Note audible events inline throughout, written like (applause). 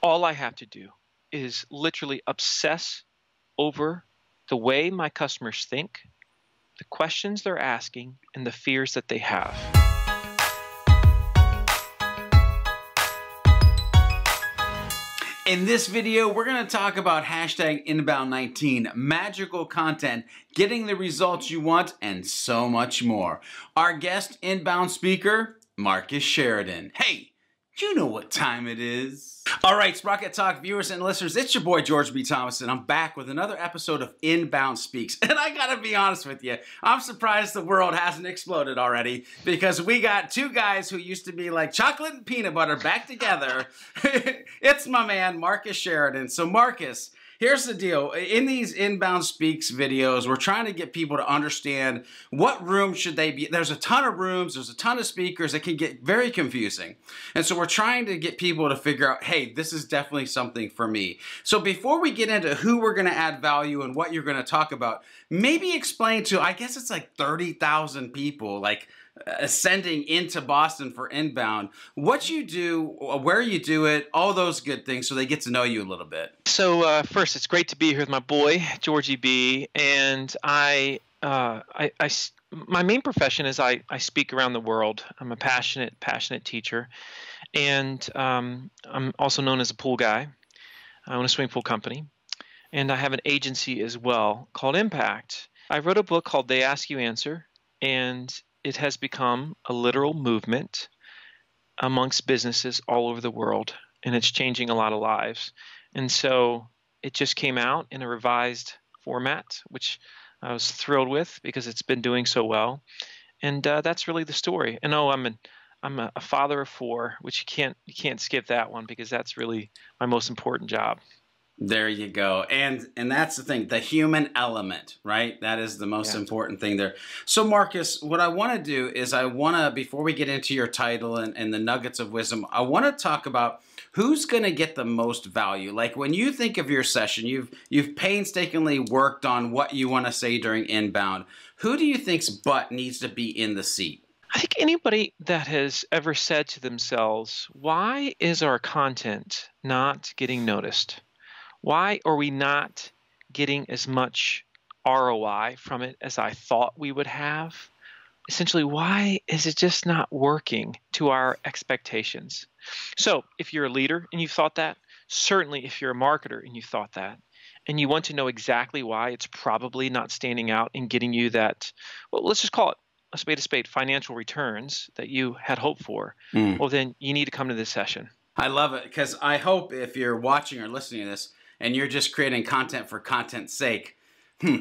All I have to do is literally obsess over the way my customers think, the questions they're asking, and the fears that they have. In this video, we're going to talk about hashtag inbound19, magical content, getting the results you want, and so much more. Our guest inbound speaker, Marcus Sheridan. Hey, you know what time it is. All right, Sprocket Talk viewers and listeners, it's your boy George B. Thomas, and I'm back with another episode of Inbound Speaks. (laughs) And I gotta be honest with you, I'm surprised the world hasn't exploded already because we got two guys who used to be like chocolate and peanut butter back together. (laughs) it's my man, Marcus Sheridan. So, Marcus, here's the deal in these inbound speaks videos we're trying to get people to understand what room should they be there's a ton of rooms there's a ton of speakers it can get very confusing and so we're trying to get people to figure out hey this is definitely something for me so before we get into who we're going to add value and what you're going to talk about maybe explain to i guess it's like 30000 people like uh, ascending into Boston for inbound. What you do, where you do it, all those good things, so they get to know you a little bit. So uh, first, it's great to be here with my boy Georgie B, and I, uh, I, I, my main profession is I, I speak around the world. I'm a passionate, passionate teacher, and um, I'm also known as a pool guy. I own a swimming pool company, and I have an agency as well called Impact. I wrote a book called They Ask You Answer, and it has become a literal movement amongst businesses all over the world, and it's changing a lot of lives. And so it just came out in a revised format, which I was thrilled with because it's been doing so well. And uh, that's really the story. And oh, I'm an I'm a, a father of four, which you can't you can't skip that one because that's really my most important job. There you go. And and that's the thing, the human element, right? That is the most yeah. important thing there. So Marcus, what I want to do is I want to before we get into your title and, and the nuggets of wisdom, I want to talk about who's going to get the most value. Like when you think of your session, you've you've painstakingly worked on what you want to say during inbound. Who do you think's butt needs to be in the seat? I think anybody that has ever said to themselves, "Why is our content not getting noticed?" Why are we not getting as much ROI from it as I thought we would have? Essentially, why is it just not working to our expectations? So, if you're a leader and you've thought that, certainly if you're a marketer and you thought that, and you want to know exactly why it's probably not standing out and getting you that, well, let's just call it a spade a spade financial returns that you had hoped for, mm. well, then you need to come to this session. I love it because I hope if you're watching or listening to this, and you're just creating content for content's sake, hmm,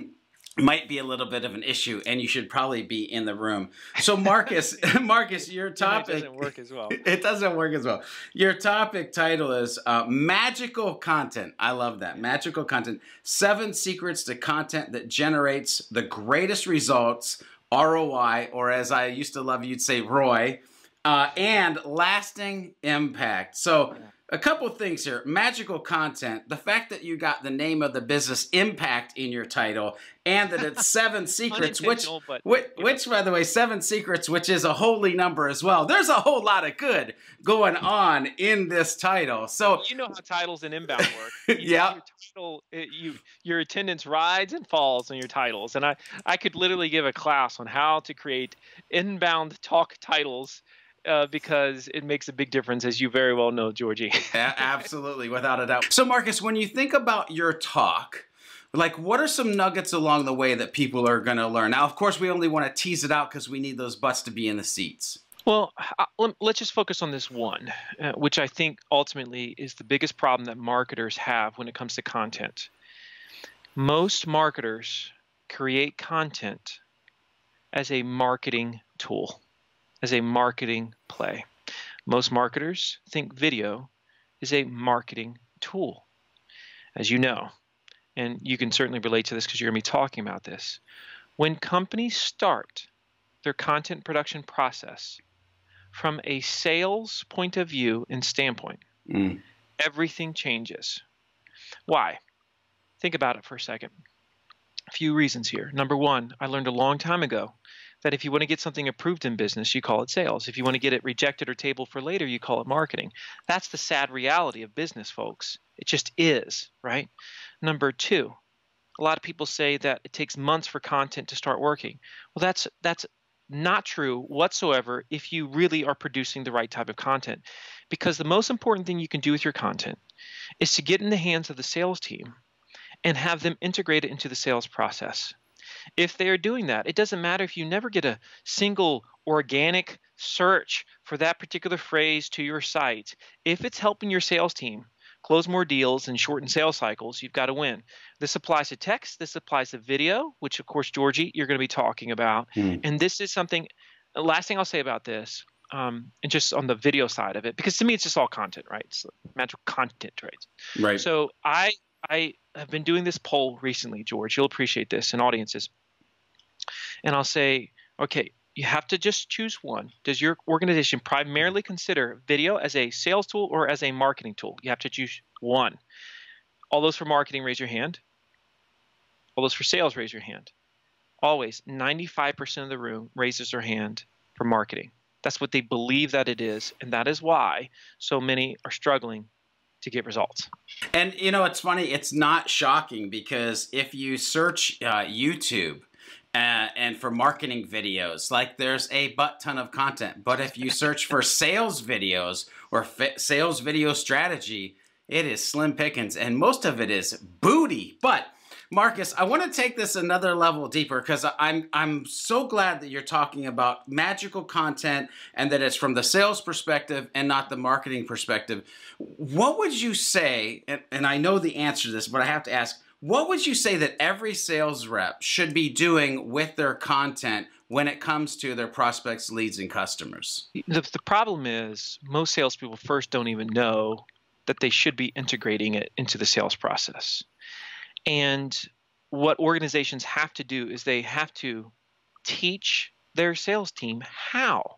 might be a little bit of an issue, and you should probably be in the room. So, Marcus, (laughs) Marcus, your topic it doesn't work as well. (laughs) It doesn't work as well. Your topic title is uh, magical content. I love that magical content. Seven secrets to content that generates the greatest results. ROI, or as I used to love, you'd say ROI, uh, and lasting impact. So. A couple things here. Magical content. The fact that you got the name of the business Impact in your title, and that it's Seven (laughs) Secrets, which, but, which, which, by the way, Seven Secrets, which is a holy number as well. There's a whole lot of good going on in this title. So you know how titles and inbound work. (laughs) yeah. Your, title, eh, you, your attendance rides and falls on your titles, and I, I could literally give a class on how to create inbound talk titles uh, because it makes a big difference, as you very well know, Georgie. (laughs) Absolutely, without a doubt. So, Marcus, when you think about your talk, like what are some nuggets along the way that people are going to learn? Now, of course, we only want to tease it out because we need those butts to be in the seats. Well, let's just focus on this one, uh, which I think ultimately is the biggest problem that marketers have when it comes to content. Most marketers create content as a marketing tool as a marketing play. Most marketers think video is a marketing tool, as you know. And you can certainly relate to this because you're going to be talking about this. When companies start their content production process from a sales point of view and standpoint, mm. everything changes. Why? Think about it for a second. A few reasons here. Number one, I learned a long time ago that if you want to get something approved in business, you call it sales. If you want to get it rejected or tabled for later, you call it marketing. That's the sad reality of business, folks. It just is, right? Number two, a lot of people say that it takes months for content to start working. Well, that's that's not true whatsoever if you really are producing the right type of content. Because the most important thing you can do with your content is to get in the hands of the sales team and have them integrate it into the sales process. If they are doing that, it doesn't matter if you never get a single organic search for that particular phrase to your site. If it's helping your sales team close more deals and shorten sales cycles, you've got to win. This applies to text, this applies to video, which of course, Georgie, you're going to be talking about. Mm. And this is something, last thing I'll say about this, um, and just on the video side of it, because to me it's just all content, right? It's magical content, right? Right. So I I have been doing this poll recently, George. You'll appreciate this, and audiences. And I'll say, okay, you have to just choose one. Does your organization primarily consider video as a sales tool or as a marketing tool? You have to choose one. All those for marketing, raise your hand. All those for sales, raise your hand. Always, 95% of the room raises their hand for marketing. That's what they believe that it is, and that is why so many are struggling to get results. And you know, it's funny. It's not shocking because if you search uh, YouTube uh, and for marketing videos, like there's a butt ton of content. But if you search for (laughs) sales videos or sales video strategy, it is slim pickings, and most of it is booty. But Marcus, I want to take this another level deeper because I'm I'm so glad that you're talking about magical content and that it's from the sales perspective and not the marketing perspective. What would you say? And, and I know the answer to this, but I have to ask. What would you say that every sales rep should be doing with their content when it comes to their prospects, leads, and customers? The, the problem is most salespeople first don't even know that they should be integrating it into the sales process. And what organizations have to do is they have to teach their sales team how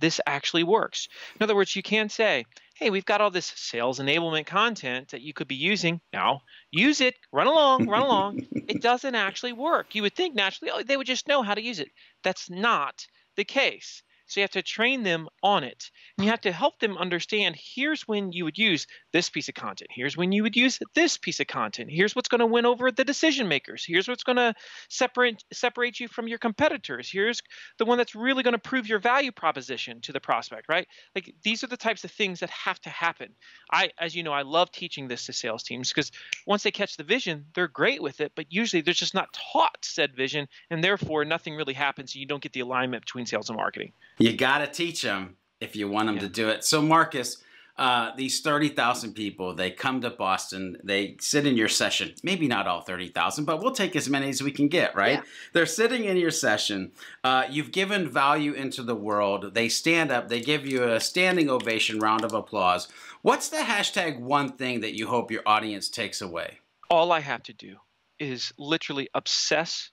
this actually works. In other words, you can say, hey, we've got all this sales enablement content that you could be using. Now, use it, run along, run (laughs) along. It doesn't actually work. You would think naturally, oh, they would just know how to use it. That's not the case. So you have to train them on it. And you have to help them understand here's when you would use this piece of content. Here's when you would use this piece of content. Here's what's going to win over the decision makers. Here's what's going to separate separate you from your competitors. Here's the one that's really going to prove your value proposition to the prospect, right? Like these are the types of things that have to happen. I as you know, I love teaching this to sales teams because once they catch the vision, they're great with it, but usually they're just not taught said vision and therefore nothing really happens and you don't get the alignment between sales and marketing. You got to teach them if you want them yeah. to do it. So, Marcus, uh, these 30,000 people, they come to Boston, they sit in your session. Maybe not all 30,000, but we'll take as many as we can get, right? Yeah. They're sitting in your session. Uh, you've given value into the world. They stand up, they give you a standing ovation, round of applause. What's the hashtag one thing that you hope your audience takes away? All I have to do is literally obsess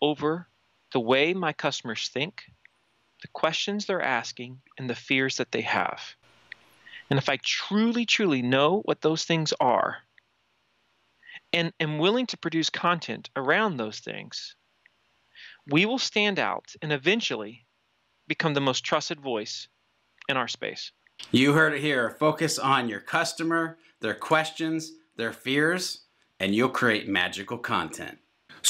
over the way my customers think the questions they're asking, and the fears that they have. And if I truly, truly know what those things are and am willing to produce content around those things, we will stand out and eventually become the most trusted voice in our space. You heard it here. Focus on your customer, their questions, their fears, and you'll create magical content.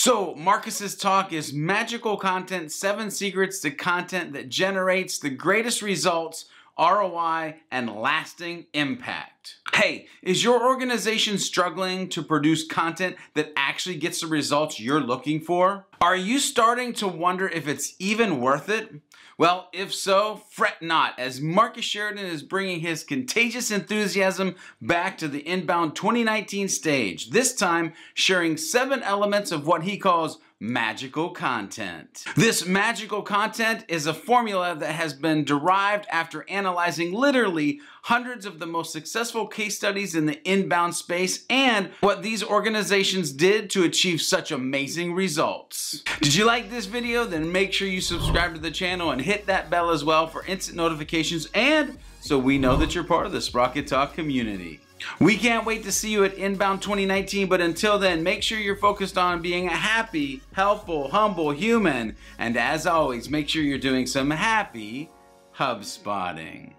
So, Marcus's talk is magical content, seven secrets to content that generates the greatest results, ROI, and lasting impact. Hey, is your organization struggling to produce content that actually gets the results you're looking for? Are you starting to wonder if it's even worth it? Well, if so, fret not, as Marcus Sheridan is bringing his contagious enthusiasm back to the Inbound 2019 stage, this time sharing seven elements of what he calls magical content. This magical content is a formula that has been derived after analyzing literally hundreds of the most successful case studies in the inbound space and what these organizations did to achieve such amazing results. Did you like this video? Then make sure you subscribe to the channel and hit that bell as well for instant notifications and so we know that you're part of the Sprocket Talk community. We can't wait to see you at Inbound 2019, but until then, make sure you're focused on being a happy, helpful, humble human. And as always, make sure you're doing some happy HubSpotting.